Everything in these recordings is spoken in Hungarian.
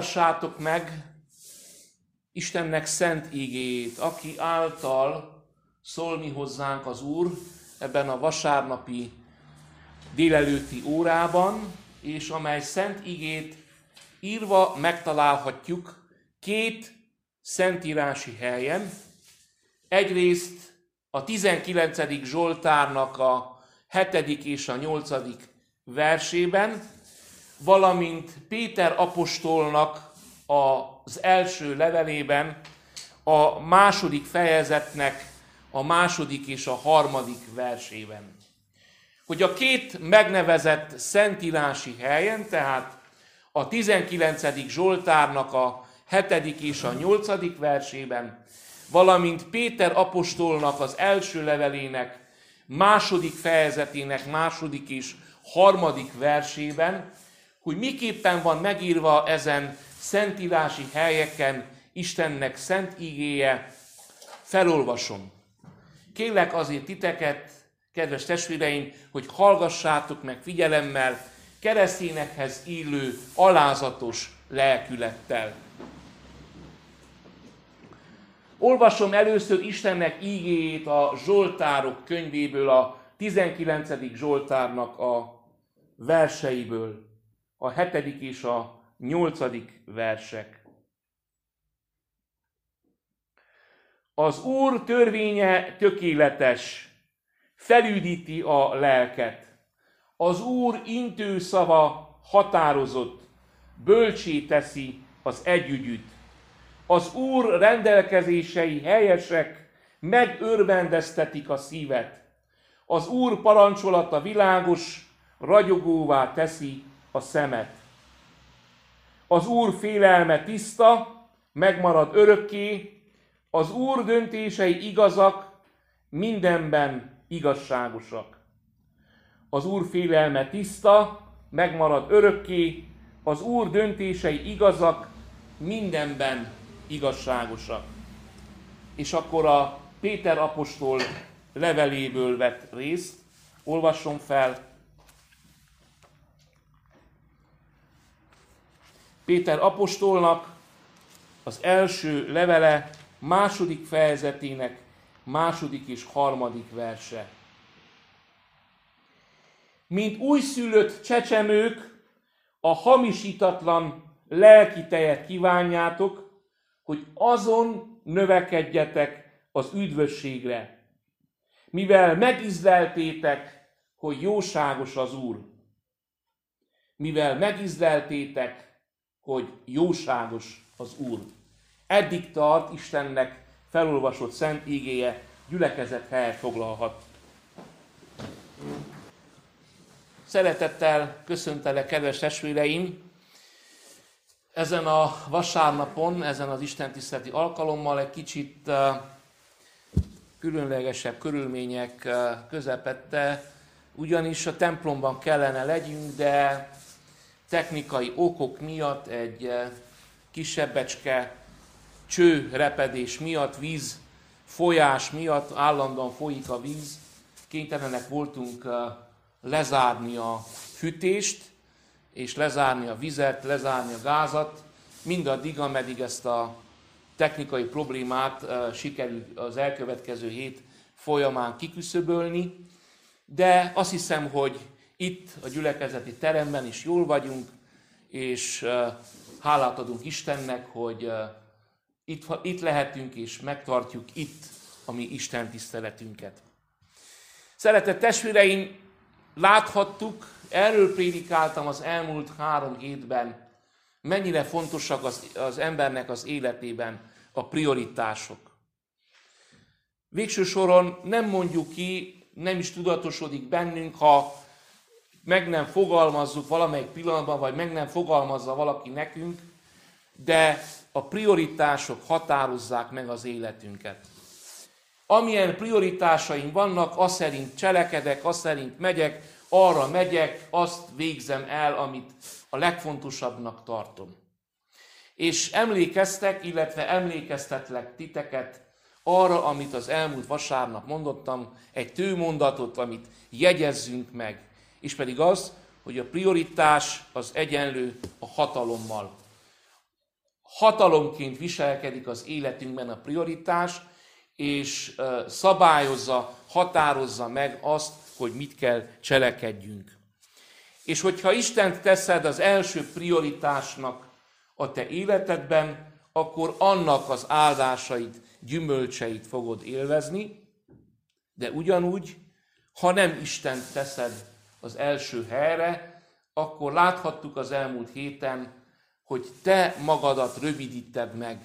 Hallgassátok meg Istennek szent igéjét, aki által szól hozzánk az Úr ebben a vasárnapi délelőtti órában, és amely szent igét írva megtalálhatjuk két szentírási helyen. Egyrészt a 19. Zsoltárnak a 7. és a 8. versében, valamint Péter apostolnak az első levelében a második fejezetnek a második és a harmadik versében. Hogy a két megnevezett szentírási helyen, tehát a 19. Zsoltárnak a 7. és a 8. versében, valamint Péter apostolnak az első levelének második fejezetének második és harmadik versében, hogy miképpen van megírva ezen szentírási helyeken Istennek szent igéje, felolvasom. Kérlek azért titeket, kedves testvéreim, hogy hallgassátok meg figyelemmel, keresztényekhez illő alázatos lelkülettel. Olvasom először Istennek ígéjét a Zsoltárok könyvéből, a 19. Zsoltárnak a verseiből, a 7. és a 8. versek. Az Úr törvénye tökéletes, felüdíti a lelket. Az Úr intő szava határozott, bölcsé teszi az együgyűt. Az Úr rendelkezései helyesek, megörvendeztetik a szívet. Az Úr parancsolata világos, ragyogóvá teszi a szemet. Az Úr félelme tiszta, megmarad örökké, az Úr döntései igazak, mindenben igazságosak. Az Úr félelme tiszta, megmarad örökké, az Úr döntései igazak, mindenben igazságosak. És akkor a Péter apostol leveléből vett részt, olvasson fel. Péter apostolnak az első levele második fejezetének második és harmadik verse. Mint újszülött csecsemők, a hamisítatlan lelki tejet kívánjátok, hogy azon növekedjetek az üdvösségre, mivel megizleltétek, hogy jóságos az Úr. Mivel megizleltétek, hogy jóságos az Úr. Eddig tart Istennek felolvasott szent ígéje, gyülekezet helyet foglalhat. Szeretettel köszöntelek, kedves testvéreim! Ezen a vasárnapon, ezen az Isten tiszteleti alkalommal egy kicsit különlegesebb körülmények közepette, ugyanis a templomban kellene legyünk, de technikai okok miatt egy kisebbecske cső repedés miatt, víz folyás miatt, állandóan folyik a víz, kénytelenek voltunk lezárni a fűtést, és lezárni a vizet, lezárni a gázat, mindaddig, ameddig ezt a technikai problémát sikerül az elkövetkező hét folyamán kiküszöbölni, de azt hiszem, hogy itt a gyülekezeti teremben is jól vagyunk, és hálát adunk Istennek, hogy itt, itt lehetünk és megtartjuk itt a mi Isten tiszteletünket. Szeretett testvéreim, láthattuk, erről prédikáltam az elmúlt három hétben, mennyire fontosak az, az embernek az életében a prioritások. Végső soron nem mondjuk ki, nem is tudatosodik bennünk, ha meg nem fogalmazzuk valamelyik pillanatban, vagy meg nem fogalmazza valaki nekünk, de a prioritások határozzák meg az életünket. Amilyen prioritásaim vannak, azt szerint cselekedek, azt szerint megyek, arra megyek, azt végzem el, amit a legfontosabbnak tartom. És emlékeztek, illetve emlékeztetlek titeket arra, amit az elmúlt vasárnap mondottam, egy tőmondatot, amit jegyezzünk meg, és pedig az, hogy a prioritás az egyenlő a hatalommal. Hatalomként viselkedik az életünkben a prioritás, és szabályozza, határozza meg azt, hogy mit kell cselekedjünk. És hogyha Istent teszed az első prioritásnak a te életedben, akkor annak az áldásait, gyümölcseit fogod élvezni, de ugyanúgy, ha nem Isten teszed az első helyre, akkor láthattuk az elmúlt héten, hogy te magadat rövidíted meg,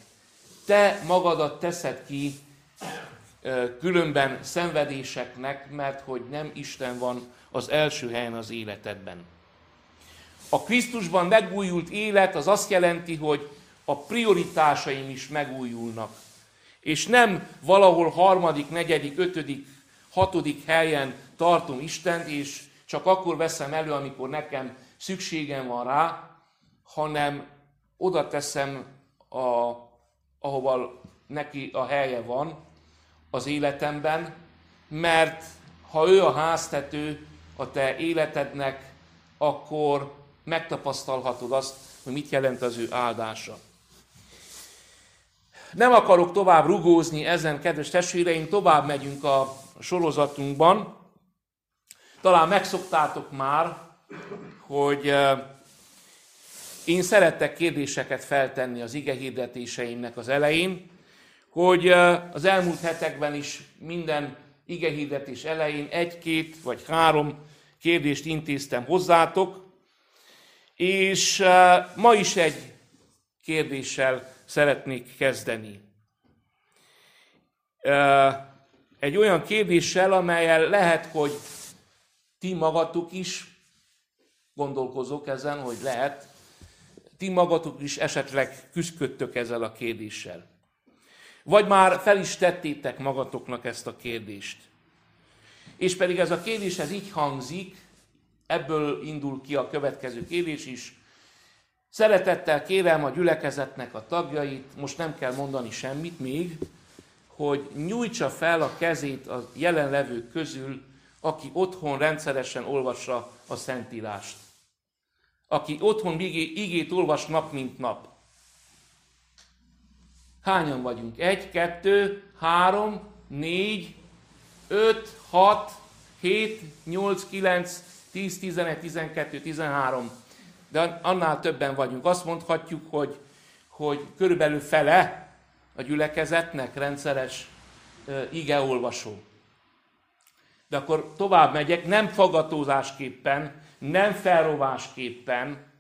te magadat teszed ki különben szenvedéseknek, mert hogy nem Isten van az első helyen az életedben. A Krisztusban megújult élet az azt jelenti, hogy a prioritásaim is megújulnak. És nem valahol harmadik, negyedik, ötödik, hatodik helyen tartom Istent, és csak akkor veszem elő, amikor nekem szükségem van rá, hanem oda teszem, a, ahova neki a helye van az életemben, mert ha ő a háztető a te életednek, akkor megtapasztalhatod azt, hogy mit jelent az ő áldása. Nem akarok tovább rugózni ezen, kedves testvéreim, tovább megyünk a sorozatunkban. Talán megszoktátok már, hogy én szerettek kérdéseket feltenni az ige hirdetéseimnek az elején, hogy az elmúlt hetekben is minden ige hirdetés elején egy-két vagy három kérdést intéztem hozzátok, és ma is egy kérdéssel szeretnék kezdeni. Egy olyan kérdéssel, amelyel lehet, hogy ti magatok is gondolkozok ezen, hogy lehet, ti magatok is esetleg küzdködtök ezzel a kérdéssel. Vagy már fel is tettétek magatoknak ezt a kérdést. És pedig ez a kérdés ez így hangzik, ebből indul ki a következő kérdés is. Szeretettel kérem a gyülekezetnek a tagjait, most nem kell mondani semmit még, hogy nyújtsa fel a kezét a jelenlevők közül, aki otthon rendszeresen olvassa a Szentírást. Aki otthon igét olvas nap mint nap. Hányan vagyunk? Egy, kettő, három, négy, öt, hat, hét, nyolc, kilenc, tíz, tizenegy, tizenkettő, tizenhárom. De annál többen vagyunk. Azt mondhatjuk, hogy, hogy körülbelül fele a gyülekezetnek rendszeres igeolvasó. De akkor tovább megyek, nem fagatózásképpen, nem felrovásképpen,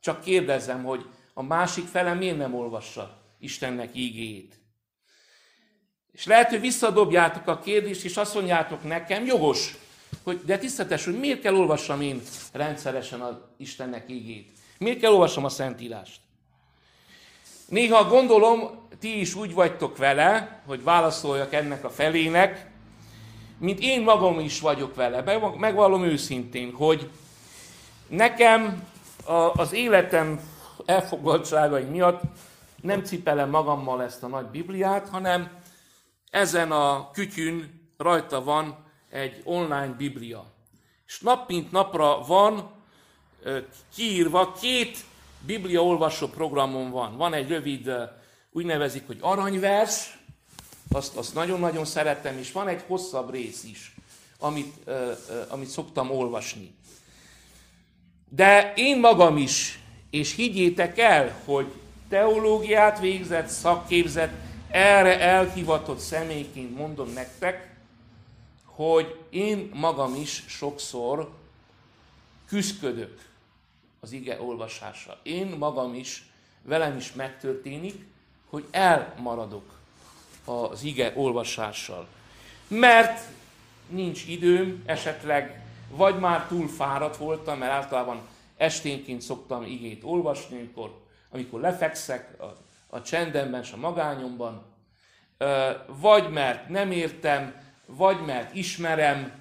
csak kérdezem, hogy a másik fele miért nem olvassa Istennek ígéjét. És lehet, hogy visszadobjátok a kérdést, és azt mondjátok nekem, jogos, hogy de tisztetes, hogy miért kell olvassam én rendszeresen az Istennek ígét? Miért kell olvassam a Szentírást? Néha gondolom, ti is úgy vagytok vele, hogy válaszoljak ennek a felének, mint én magam is vagyok vele. Megvallom őszintén, hogy nekem az életem elfoglaltságai miatt nem cipelem magammal ezt a nagy Bibliát, hanem ezen a kütyűn rajta van egy online Biblia. És nap mint napra van kiírva, két Biblia olvasó programom van. Van egy rövid, úgy nevezik, hogy aranyvers, azt, azt nagyon-nagyon szeretem, és van egy hosszabb rész is, amit, amit szoktam olvasni. De én magam is, és higgyétek el, hogy teológiát végzett, szakképzett, erre elhivatott személyként mondom nektek, hogy én magam is sokszor küzdködök az ige olvasása. Én magam is, velem is megtörténik, hogy elmaradok az ige olvasással. Mert nincs időm, esetleg vagy már túl fáradt voltam, mert általában esténként szoktam igét olvasni, amikor, amikor lefekszek a, a csendemben és a magányomban, vagy mert nem értem, vagy mert ismerem,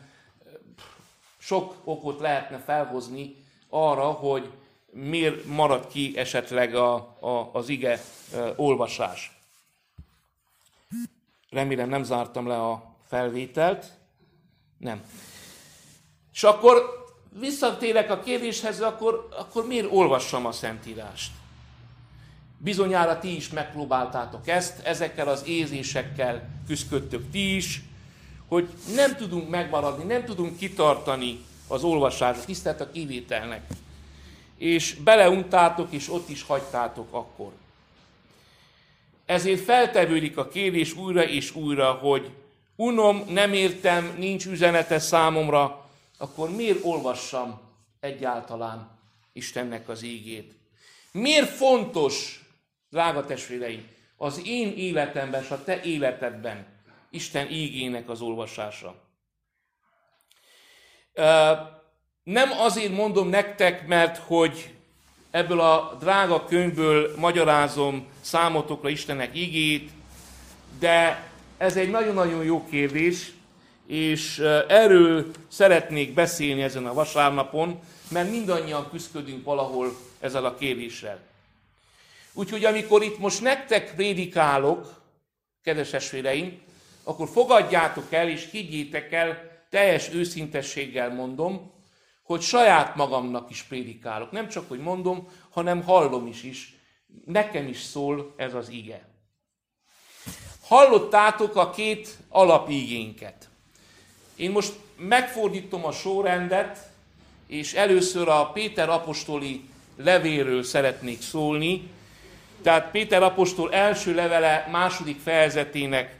sok okot lehetne felhozni arra, hogy miért marad ki esetleg a, a, az ige olvasás. Remélem nem zártam le a felvételt. Nem. És akkor visszatérek a kérdéshez, akkor, akkor miért olvassam a Szentírást? Bizonyára ti is megpróbáltátok ezt, ezekkel az érzésekkel küzdködtök ti is, hogy nem tudunk megmaradni, nem tudunk kitartani az olvasásra, tisztelt a kivételnek. És beleuntátok, és ott is hagytátok akkor. Ezért feltevődik a kérdés újra és újra, hogy unom, nem értem, nincs üzenete számomra, akkor miért olvassam egyáltalán Istennek az ígét? Miért fontos, drága testvéreim, az én életemben és a te életedben Isten ígének az olvasása? Nem azért mondom nektek, mert hogy ebből a drága könyvből magyarázom számotokra Istennek igét, de ez egy nagyon-nagyon jó kérdés, és erről szeretnék beszélni ezen a vasárnapon, mert mindannyian küzdködünk valahol ezzel a kérdéssel. Úgyhogy amikor itt most nektek prédikálok, kedves esvéreim, akkor fogadjátok el és higgyétek el, teljes őszintességgel mondom, hogy saját magamnak is prédikálok. Nem csak, hogy mondom, hanem hallom is is. Nekem is szól ez az ige. Hallottátok a két alapigénket. Én most megfordítom a sorrendet, és először a Péter apostoli levéről szeretnék szólni. Tehát Péter apostol első levele második fejezetének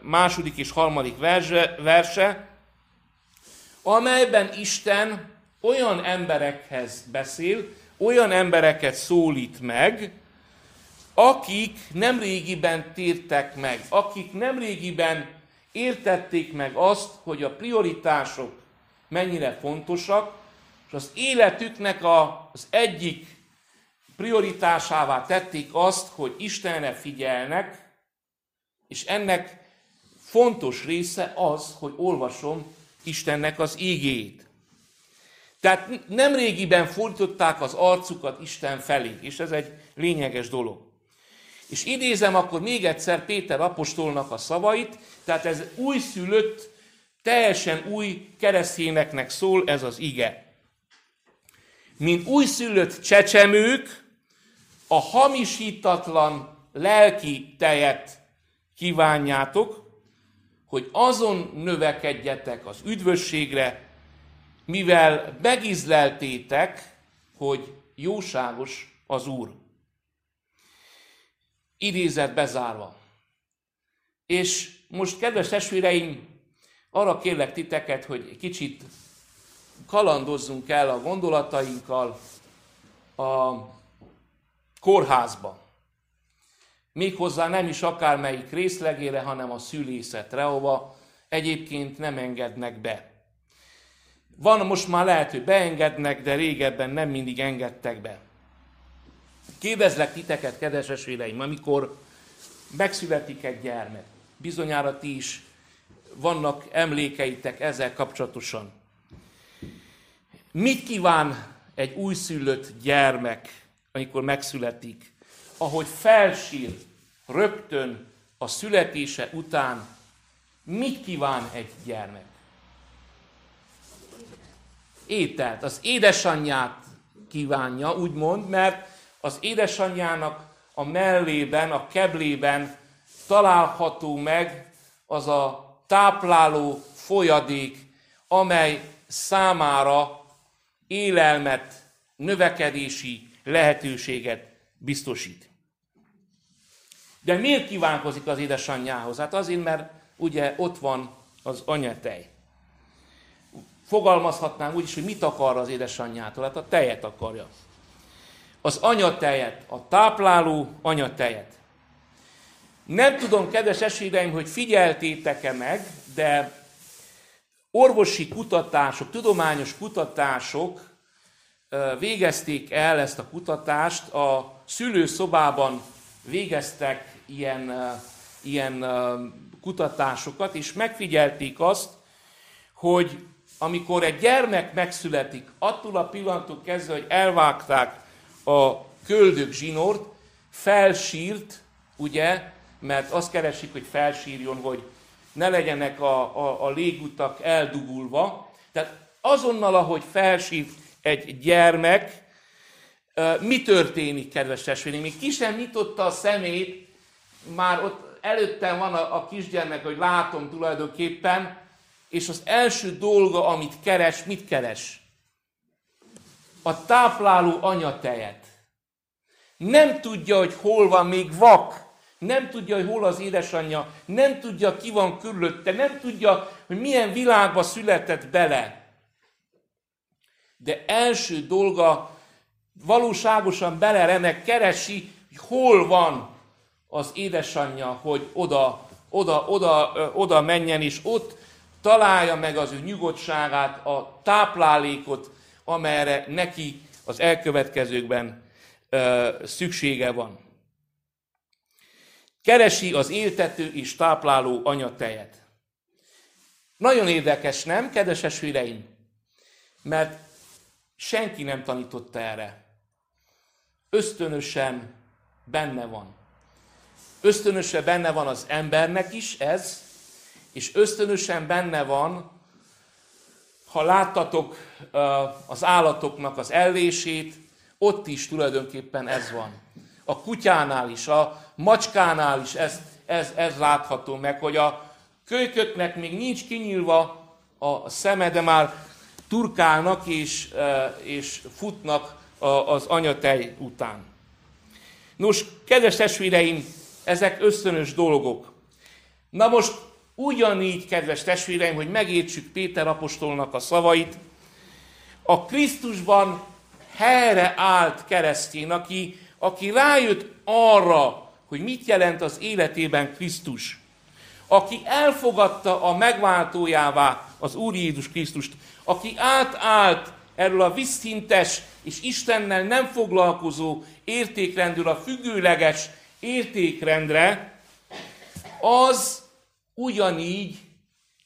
második és harmadik verse, verse amelyben Isten olyan emberekhez beszél, olyan embereket szólít meg, akik nemrégiben tértek meg, akik nemrégiben értették meg azt, hogy a prioritások mennyire fontosak, és az életüknek az egyik prioritásává tették azt, hogy Istenre figyelnek, és ennek fontos része az, hogy olvasom Istennek az ígét. Tehát nem régiben fordították az arcukat Isten felé, és ez egy lényeges dolog. És idézem akkor még egyszer Péter apostolnak a szavait, tehát ez újszülött, teljesen új keresztényeknek szól ez az ige. Mint újszülött csecsemők, a hamisítatlan lelki tejet kívánjátok, hogy azon növekedjetek az üdvösségre, mivel megizleltétek, hogy jóságos az Úr. Idézet bezárva. És most, kedves testvéreim, arra kérlek titeket, hogy kicsit kalandozzunk el a gondolatainkkal a kórházba. Méghozzá nem is akármelyik részlegére, hanem a szülészetre, ahova egyébként nem engednek be. Van most már lehet, hogy beengednek, de régebben nem mindig engedtek be. Kérdezlek titeket, kedves esvéleim, amikor megszületik egy gyermek, bizonyára ti is vannak emlékeitek ezzel kapcsolatosan. Mit kíván egy újszülött gyermek, amikor megszületik? Ahogy felsír rögtön a születése után, mit kíván egy gyermek? Ételt. Az édesanyját kívánja, úgymond, mert az édesanyjának a mellében, a keblében található meg az a tápláló folyadék, amely számára élelmet, növekedési lehetőséget biztosít. De miért kívánkozik az édesanyjához? Hát azért, mert ugye ott van az anyatej. Fogalmazhatnánk úgy is, hogy mit akar az édesanyjától? Hát a tejet akarja az anyatejet, a tápláló anyatejet. Nem tudom, kedves esélyreim, hogy figyeltétek-e meg, de orvosi kutatások, tudományos kutatások végezték el ezt a kutatást, a szülőszobában végeztek ilyen, ilyen kutatásokat, és megfigyelték azt, hogy amikor egy gyermek megszületik, attól a pillanattól kezdve, hogy elvágták a köldök zsinort, felsírt, ugye, mert azt keresik, hogy felsírjon, hogy ne legyenek a, a, a légutak eldugulva. Tehát azonnal, ahogy felsít egy gyermek, mi történik, kedves testvéreim? Még ki sem nyitotta a szemét, már ott előttem van a, a kisgyermek, hogy látom tulajdonképpen, és az első dolga, amit keres, mit keres? A tápláló anyatejet. Nem tudja, hogy hol van, még vak. Nem tudja, hogy hol az édesanyja. Nem tudja, ki van körülötte. Nem tudja, hogy milyen világba született bele. De első dolga valóságosan beleremek, keresi, hogy hol van az édesanyja, hogy oda, oda, oda, oda menjen, és ott találja meg az ő nyugodtságát, a táplálékot, amelyre neki az elkövetkezőkben ö, szüksége van. Keresi az éltető és tápláló anyatejet. Nagyon érdekes, nem, kedves esvéreim? Mert senki nem tanította erre. Ösztönösen benne van. Ösztönösen benne van az embernek is ez, és ösztönösen benne van, ha láttatok az állatoknak az ellését, ott is tulajdonképpen ez van. A kutyánál is, a macskánál is ez, ez, ez látható meg, hogy a kölyköknek még nincs kinyílva a szeme, de már turkálnak és, és futnak az anyatej után. Nos, kedves testvéreim, ezek ösztönös dolgok. Na most ugyanígy, kedves testvéreim, hogy megértsük Péter apostolnak a szavait, a Krisztusban helyre állt keresztény, aki, aki rájött arra, hogy mit jelent az életében Krisztus, aki elfogadta a megváltójává az Úr Jézus Krisztust, aki átállt erről a visszintes és Istennel nem foglalkozó értékrendről a függőleges értékrendre, az ugyanígy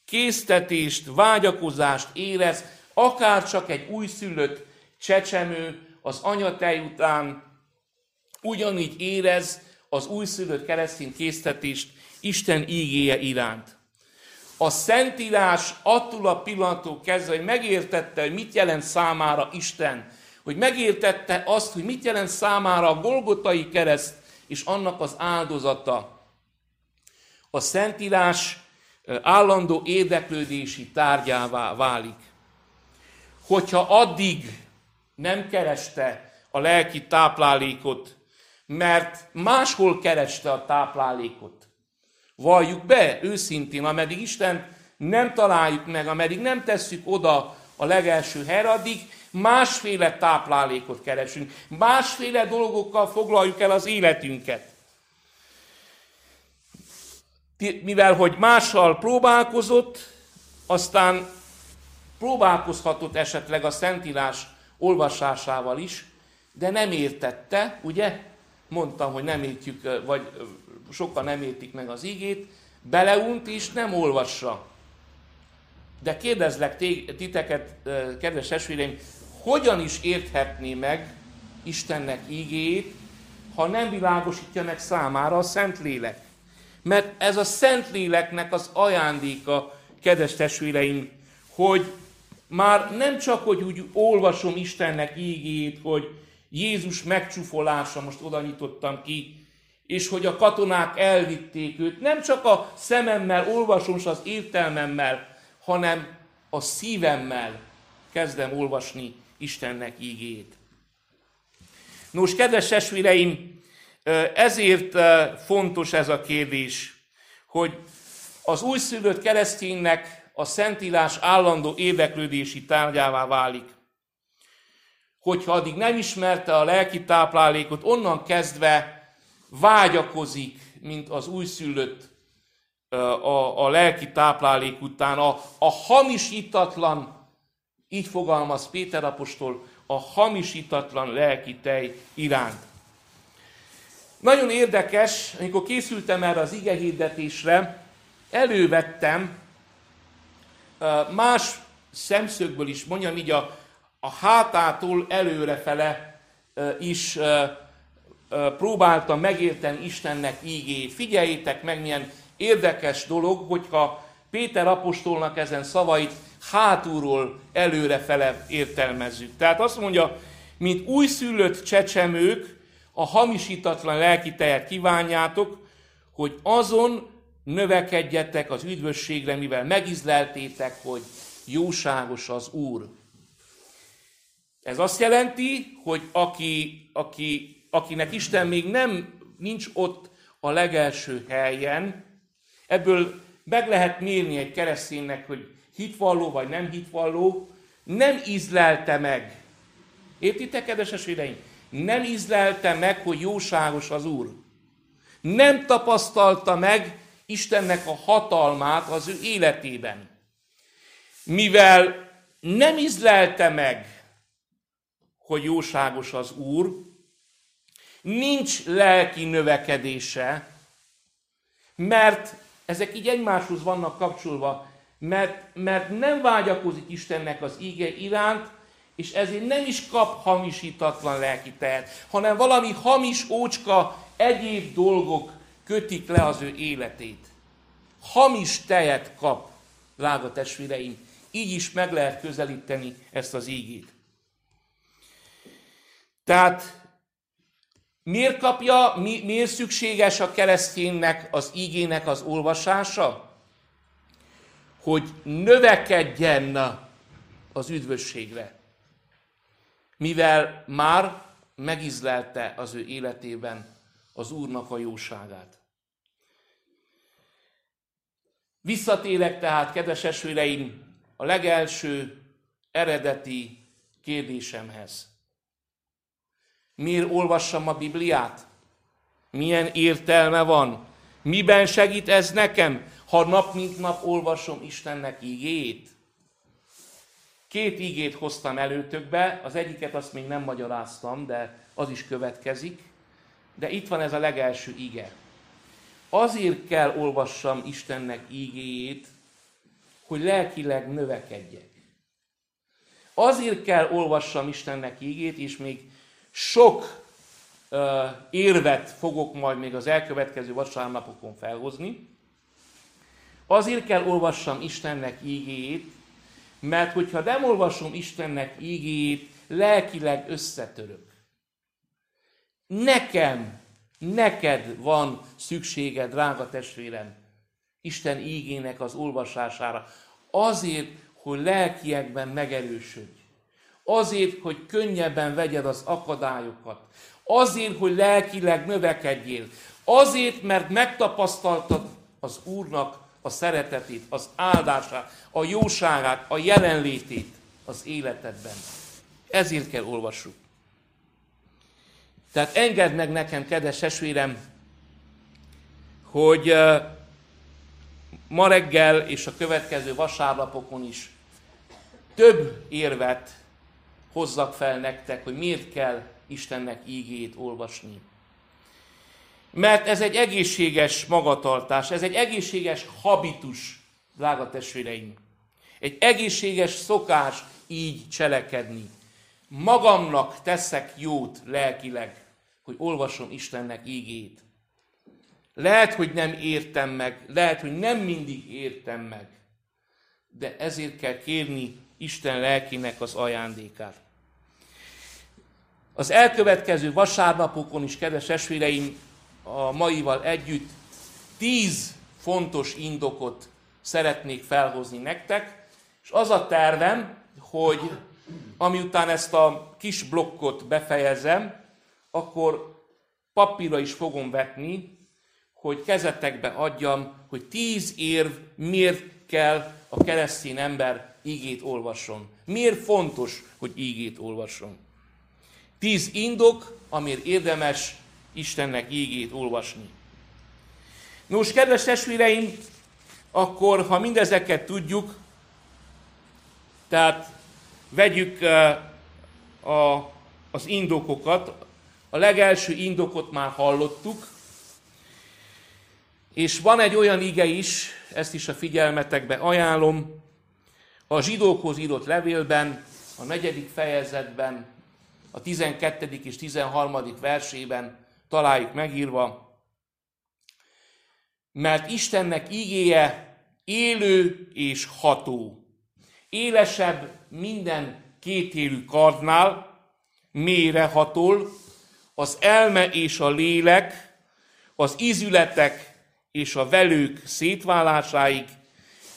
késztetést, vágyakozást érez, akár csak egy újszülött csecsemő az anyatej után ugyanígy érez az újszülött keresztény késztetést Isten ígéje iránt. A Szentírás attól a pillanattól kezdve, hogy megértette, hogy mit jelent számára Isten, hogy megértette azt, hogy mit jelent számára a Golgotai kereszt és annak az áldozata. A Szentírás állandó érdeklődési tárgyává válik. Hogyha addig nem kereste a lelki táplálékot, mert máshol kereste a táplálékot, Valljuk be őszintén, ameddig Isten nem találjuk meg, ameddig nem tesszük oda a legelső helyre, addig másféle táplálékot keresünk, másféle dolgokkal foglaljuk el az életünket. Mivel, hogy mással próbálkozott, aztán próbálkozhatott esetleg a Szentírás olvasásával is, de nem értette, ugye? Mondtam, hogy nem értjük, vagy sokan nem értik meg az igét, beleunt és nem olvassa. De kérdezlek titeket, kedves testvéreim, hogyan is érthetné meg Istennek ígéjét, ha nem világosítja meg számára a Szentlélek? Mert ez a Szentléleknek az ajándéka, kedves testvéreim, hogy már nem csak, hogy úgy olvasom Istennek ígét, hogy Jézus megcsúfolása, most oda nyitottam ki, és hogy a katonák elvitték őt. Nem csak a szememmel olvasom, és az értelmemmel, hanem a szívemmel kezdem olvasni Istennek ígét. Nos, kedves testvéreim, ezért fontos ez a kérdés, hogy az újszülött kereszténynek a Szentírás állandó érdeklődési tárgyává válik. Hogyha addig nem ismerte a lelki táplálékot, onnan kezdve vágyakozik, mint az újszülött a, a lelki táplálék után, a, a hamisítatlan, így fogalmaz Péter apostol, a hamisítatlan lelki tej iránt. Nagyon érdekes, amikor készültem erre az igehirdetésre, elővettem más szemszögből is, mondjam így a, a hátától előrefele is próbáltam megérteni Istennek ígét. Figyeljétek meg, milyen érdekes dolog, hogyha Péter apostolnak ezen szavait hátulról előrefele értelmezzük. Tehát azt mondja, mint újszülött csecsemők, a hamisítatlan lelki tejet kívánjátok, hogy azon növekedjetek az üdvösségre, mivel megizleltétek, hogy jóságos az Úr. Ez azt jelenti, hogy aki, aki, akinek Isten még nem nincs ott a legelső helyen, ebből meg lehet mérni egy kereszténynek, hogy hitvalló vagy nem hitvalló, nem ízlelte meg. Értitek, kedves véleim? Nem ízlelte meg, hogy jóságos az Úr. Nem tapasztalta meg Istennek a hatalmát az ő életében. Mivel nem ízlelte meg, hogy jóságos az Úr, nincs lelki növekedése, mert ezek így egymáshoz vannak kapcsolva, mert, mert nem vágyakozik Istennek az íge iránt, és ezért nem is kap hamisítatlan lelki tehet, hanem valami hamis, ócska, egyéb dolgok kötik le az ő életét. Hamis tejet kap, drága testvéreim. Így is meg lehet közelíteni ezt az ígét. Tehát miért kapja, mi, miért szükséges a kereszténynek az ígének az olvasása? Hogy növekedjen az üdvösségre. Mivel már megizlelte az ő életében az Úrnak a jóságát. Visszatérek tehát, kedves esőreim, a legelső eredeti kérdésemhez. Miért olvassam a Bibliát? Milyen értelme van? Miben segít ez nekem, ha nap mint nap olvasom Istennek igét? Két igét hoztam előtökbe, az egyiket azt még nem magyaráztam, de az is következik. De itt van ez a legelső ige. Azért kell olvassam Istennek ígéjét, hogy lelkileg növekedjek. Azért kell olvassam Istennek ígét, és még sok uh, érvet fogok majd még az elkövetkező vasárnapokon felhozni. Azért kell olvassam Istennek ígéjét, mert hogyha nem olvasom Istennek ígéjét, lelkileg összetörök. Nekem, neked van szükséged, drága testvérem, Isten ígének az olvasására. Azért, hogy lelkiekben megerősödj. Azért, hogy könnyebben vegyed az akadályokat. Azért, hogy lelkileg növekedjél. Azért, mert megtapasztaltad az Úrnak a szeretetét, az áldását, a jóságát, a jelenlétét az életedben. Ezért kell olvassuk. Tehát engedd meg nekem, kedves esvérem, hogy ma reggel és a következő vasárnapokon is több érvet hozzak fel nektek, hogy miért kell Istennek ígét olvasni. Mert ez egy egészséges magatartás, ez egy egészséges habitus, drága testvéreim. Egy egészséges szokás így cselekedni. Magamnak teszek jót lelkileg, hogy olvasom Istennek ígét. Lehet, hogy nem értem meg, lehet, hogy nem mindig értem meg, de ezért kell kérni Isten lelkinek az ajándékát. Az elkövetkező vasárnapokon is, kedves esvéreim, a maival együtt tíz fontos indokot szeretnék felhozni nektek, és az a tervem, hogy amiután ezt a kis blokkot befejezem, akkor papírra is fogom vetni, hogy kezetekbe adjam, hogy tíz érv miért kell a keresztény ember ígét olvasson. Miért fontos, hogy ígét olvasson. Tíz indok, amiért érdemes Istennek ígét olvasni. Nos, kedves testvéreim, akkor, ha mindezeket tudjuk, tehát vegyük a, az indokokat, a legelső indokot már hallottuk, és van egy olyan ige is, ezt is a figyelmetekbe ajánlom, a zsidókhoz írott levélben, a negyedik fejezetben, a 12. és 13. versében találjuk megírva, mert Istennek ígéje élő és ható, élesebb minden kétélű kardnál, mélyre hatol, az elme és a lélek, az ízületek és a velők szétválásáig,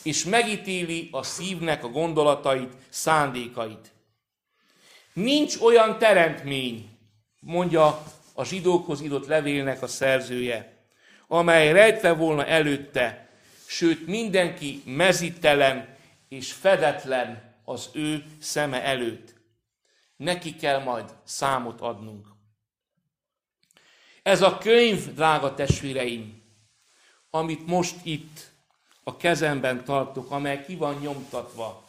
és megítéli a szívnek a gondolatait, szándékait. Nincs olyan teremtmény, mondja a zsidókhoz írott levélnek a szerzője, amely rejtve volna előtte, sőt mindenki mezitelen és fedetlen az ő szeme előtt. Neki kell majd számot adnunk. Ez a könyv, drága testvéreim, amit most itt a kezemben tartok, amely ki van nyomtatva,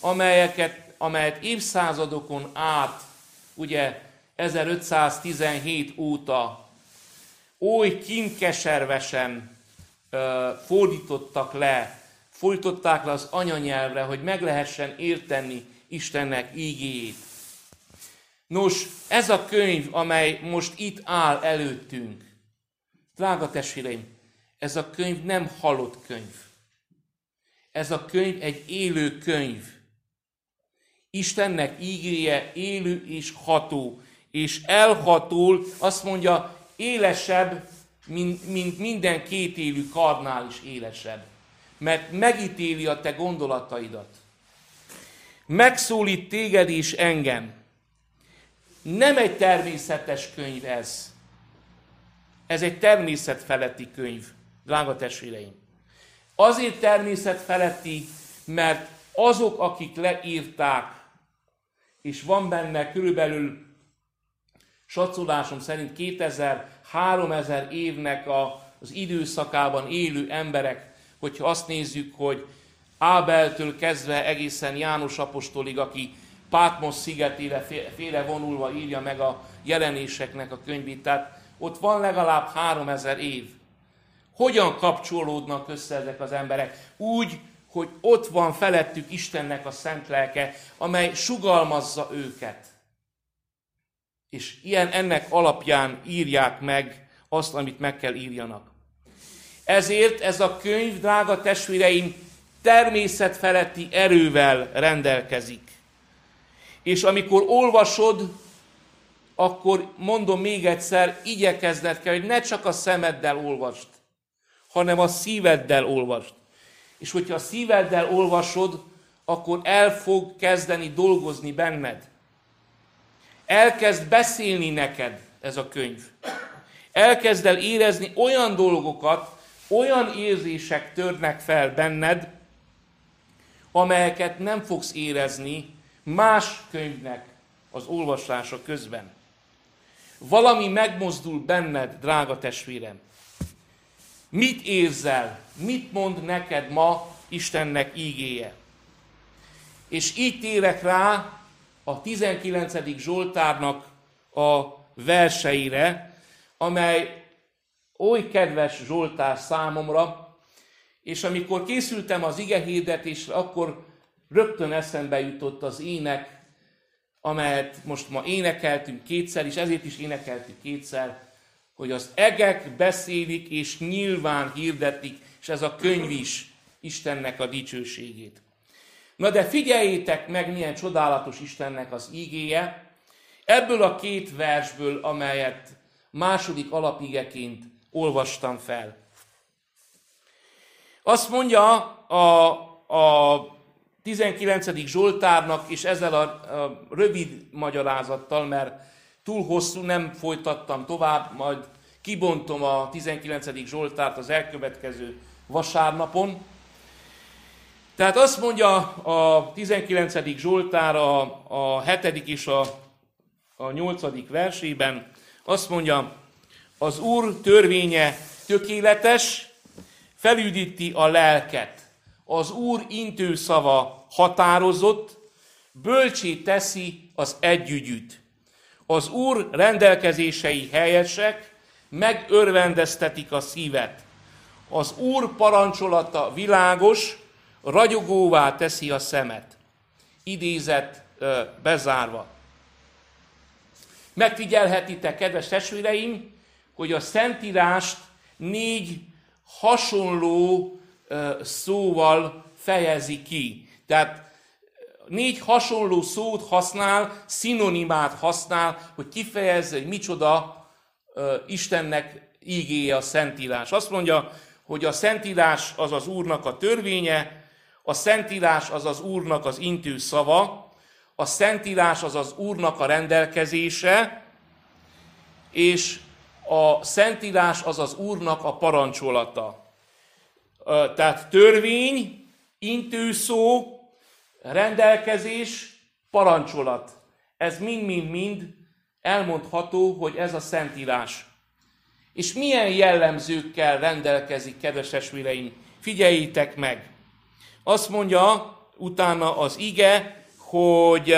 amelyeket, amelyet évszázadokon át, ugye 1517 óta oly kinkeservesen ö, fordítottak le, fordították le az anyanyelvre, hogy meg lehessen érteni Istennek ígéjét. Nos, ez a könyv, amely most itt áll előttünk, drága testvéreim, ez a könyv nem halott könyv. Ez a könyv egy élő könyv. Istennek ígéje élő és ható, és elhatól, azt mondja, élesebb, mint, mint minden kétélű karnál is élesebb. Mert megítéli a te gondolataidat. Megszólít téged és engem. Nem egy természetes könyv ez. Ez egy természetfeletti könyv drága testvéreim. Azért természet feletti, mert azok, akik leírták, és van benne körülbelül satszólásom szerint 2000-3000 évnek a, az időszakában élő emberek, hogyha azt nézzük, hogy Ábeltől kezdve egészen János Apostolig, aki Pátmos szigetére féle vonulva írja meg a jelenéseknek a könyvét, tehát ott van legalább 3000 év hogyan kapcsolódnak össze ezek az emberek? Úgy, hogy ott van felettük Istennek a szent lelke, amely sugalmazza őket. És ilyen ennek alapján írják meg azt, amit meg kell írjanak. Ezért ez a könyv, drága testvéreim, természetfeletti erővel rendelkezik. És amikor olvasod, akkor mondom még egyszer, igyekezned kell, hogy ne csak a szemeddel olvast, hanem a szíveddel olvasd. És hogyha a szíveddel olvasod, akkor el fog kezdeni dolgozni benned. Elkezd beszélni neked ez a könyv. Elkezd el érezni olyan dolgokat, olyan érzések törnek fel benned, amelyeket nem fogsz érezni más könyvnek az olvasása közben. Valami megmozdul benned, drága testvérem. Mit érzel? Mit mond neked ma Istennek ígéje? És így térek rá a 19. Zsoltárnak a verseire, amely oly kedves Zsoltár számomra, és amikor készültem az ige hirdetésre, akkor rögtön eszembe jutott az ének, amelyet most ma énekeltünk kétszer, és ezért is énekeltük kétszer, hogy az egek beszélik és nyilván hirdetik, és ez a könyv is Istennek a dicsőségét. Na de figyeljétek meg, milyen csodálatos Istennek az ígéje, ebből a két versből, amelyet második alapigeként olvastam fel. Azt mondja a, a 19. Zsoltárnak, és ezzel a, a rövid magyarázattal, mert túl hosszú, nem folytattam tovább, majd kibontom a 19. Zsoltárt az elkövetkező vasárnapon. Tehát azt mondja a 19. Zsoltár a, a 7. és a, a 8. versében, azt mondja, az Úr törvénye tökéletes, felüdíti a lelket. Az Úr intő szava határozott, bölcsé teszi az együgyűt. Az Úr rendelkezései helyesek, megörvendeztetik a szívet. Az Úr parancsolata világos, ragyogóvá teszi a szemet. Idézet bezárva. Megfigyelhetitek, kedves testvéreim, hogy a Szentírást négy hasonló szóval fejezi ki. Tehát négy hasonló szót használ, szinonimát használ, hogy kifejezze, hogy micsoda Istennek ígéje a Szentírás. Azt mondja, hogy a Szentírás az az Úrnak a törvénye, a Szentírás az az Úrnak az intő szava, a Szentírás az az Úrnak a rendelkezése, és a Szentírás az az Úrnak a parancsolata. Tehát törvény, intőszó, rendelkezés, parancsolat. Ez mind-mind-mind elmondható, hogy ez a Szentírás. És milyen jellemzőkkel rendelkezik, kedves esvéreim? Figyeljétek meg! Azt mondja utána az ige, hogy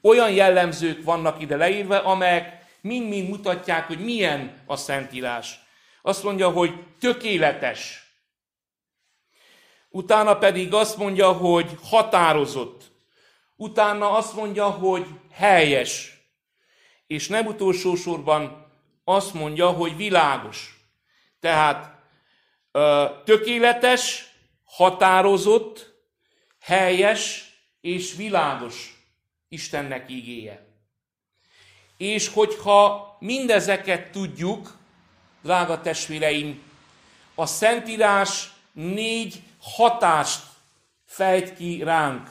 olyan jellemzők vannak ide leírva, amelyek mind-mind mutatják, hogy milyen a Szentírás. Azt mondja, hogy tökéletes. Utána pedig azt mondja, hogy határozott. Utána azt mondja, hogy helyes. És nem utolsó sorban azt mondja, hogy világos. Tehát tökéletes, határozott, helyes és világos Istennek ígéje. És hogyha mindezeket tudjuk, drága testvéreim, a Szentírás négy hatást fejt ki ránk,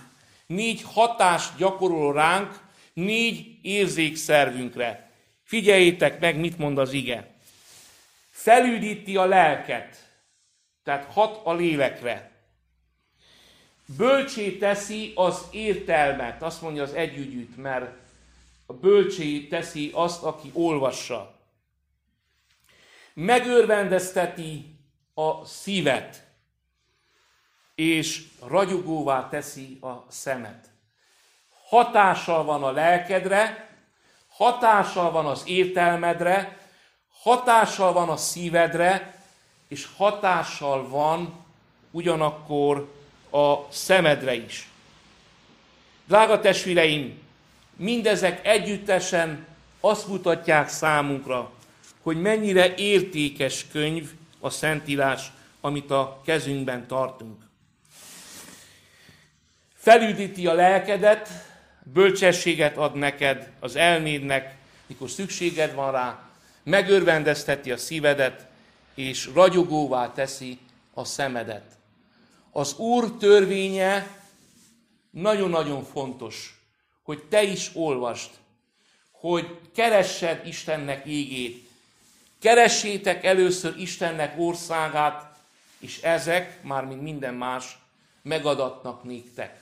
négy hatást gyakorol ránk, négy érzékszervünkre. Figyeljétek meg, mit mond az ige. Felüdíti a lelket, tehát hat a lélekre. Bölcsé teszi az értelmet, azt mondja az együgyűt, mert a bölcsé teszi azt, aki olvassa. Megörvendezteti a szívet, és ragyogóvá teszi a szemet. Hatással van a lelkedre, hatással van az értelmedre, hatással van a szívedre, és hatással van ugyanakkor a szemedre is. Drága testvéreim, mindezek együttesen azt mutatják számunkra, hogy mennyire értékes könyv a Szentírás, amit a kezünkben tartunk. Felüdíti a lelkedet, bölcsességet ad neked, az elmédnek, mikor szükséged van rá, megörvendezteti a szívedet, és ragyogóvá teszi a szemedet. Az Úr törvénye nagyon-nagyon fontos, hogy te is olvast, hogy keressed Istennek égét, keressétek először Istennek országát, és ezek, már mint minden más, megadatnak néktek.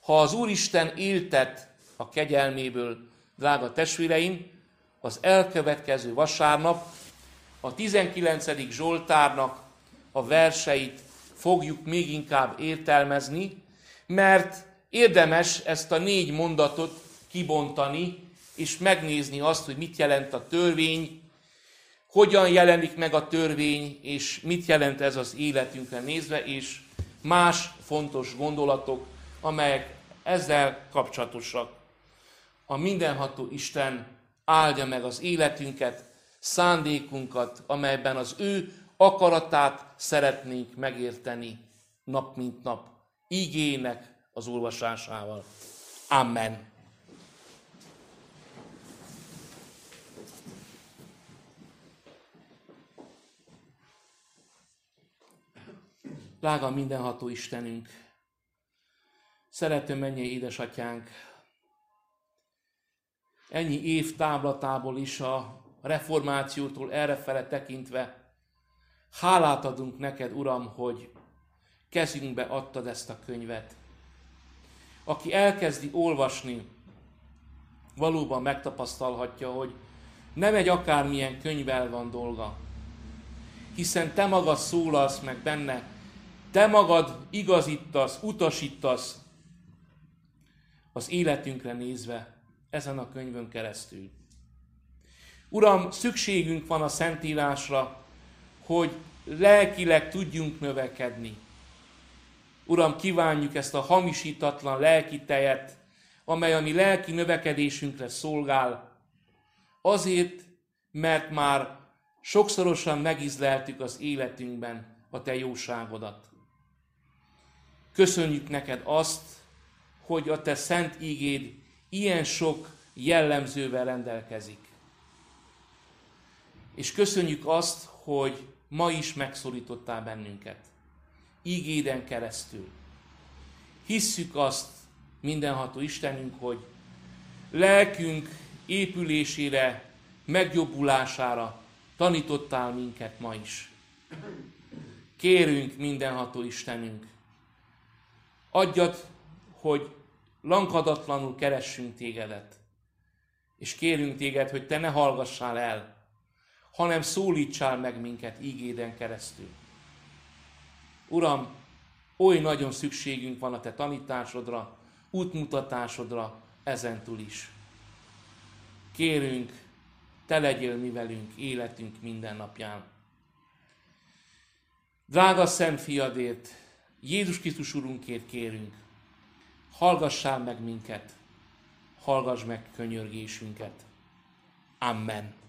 Ha az Úristen éltet a kegyelméből, drága testvéreim, az elkövetkező vasárnap a 19. Zsoltárnak a verseit fogjuk még inkább értelmezni, mert érdemes ezt a négy mondatot kibontani, és megnézni azt, hogy mit jelent a törvény, hogyan jelenik meg a törvény, és mit jelent ez az életünkre nézve, és más fontos gondolatok, amelyek ezzel kapcsolatosak. A mindenható Isten áldja meg az életünket, szándékunkat, amelyben az ő akaratát szeretnénk megérteni nap mint nap, ígének az olvasásával. Amen. Lága mindenható Istenünk, Szerető mennyi édesatyánk, ennyi év táblatából is a reformációtól errefele tekintve hálát adunk neked, Uram, hogy kezünkbe adtad ezt a könyvet. Aki elkezdi olvasni, valóban megtapasztalhatja, hogy nem egy akármilyen könyvvel van dolga, hiszen te magad szólalsz meg benne, te magad igazítasz, utasítasz, az életünkre nézve ezen a könyvön keresztül. Uram, szükségünk van a Szentírásra, hogy lelkileg tudjunk növekedni. Uram, kívánjuk ezt a hamisítatlan lelki tejet, amely a mi lelki növekedésünkre szolgál, azért, mert már sokszorosan megizleltük az életünkben a Te jóságodat. Köszönjük neked azt, hogy a te szent ígéd ilyen sok jellemzővel rendelkezik. És köszönjük azt, hogy ma is megszólítottál bennünket. Ígéden keresztül. Hisszük azt, mindenható Istenünk, hogy lelkünk épülésére, megjobbulására tanítottál minket ma is. Kérünk mindenható Istenünk, adjad, hogy lankadatlanul keressünk tégedet, és kérünk téged, hogy te ne hallgassál el, hanem szólítsál meg minket ígéden keresztül. Uram, oly nagyon szükségünk van a te tanításodra, útmutatásodra ezentúl is. Kérünk, te legyél mi velünk életünk minden napján. Drága Szent Fiadért, Jézus Krisztus Urunkért kérünk, hallgassál meg minket, hallgass meg könyörgésünket. Amen.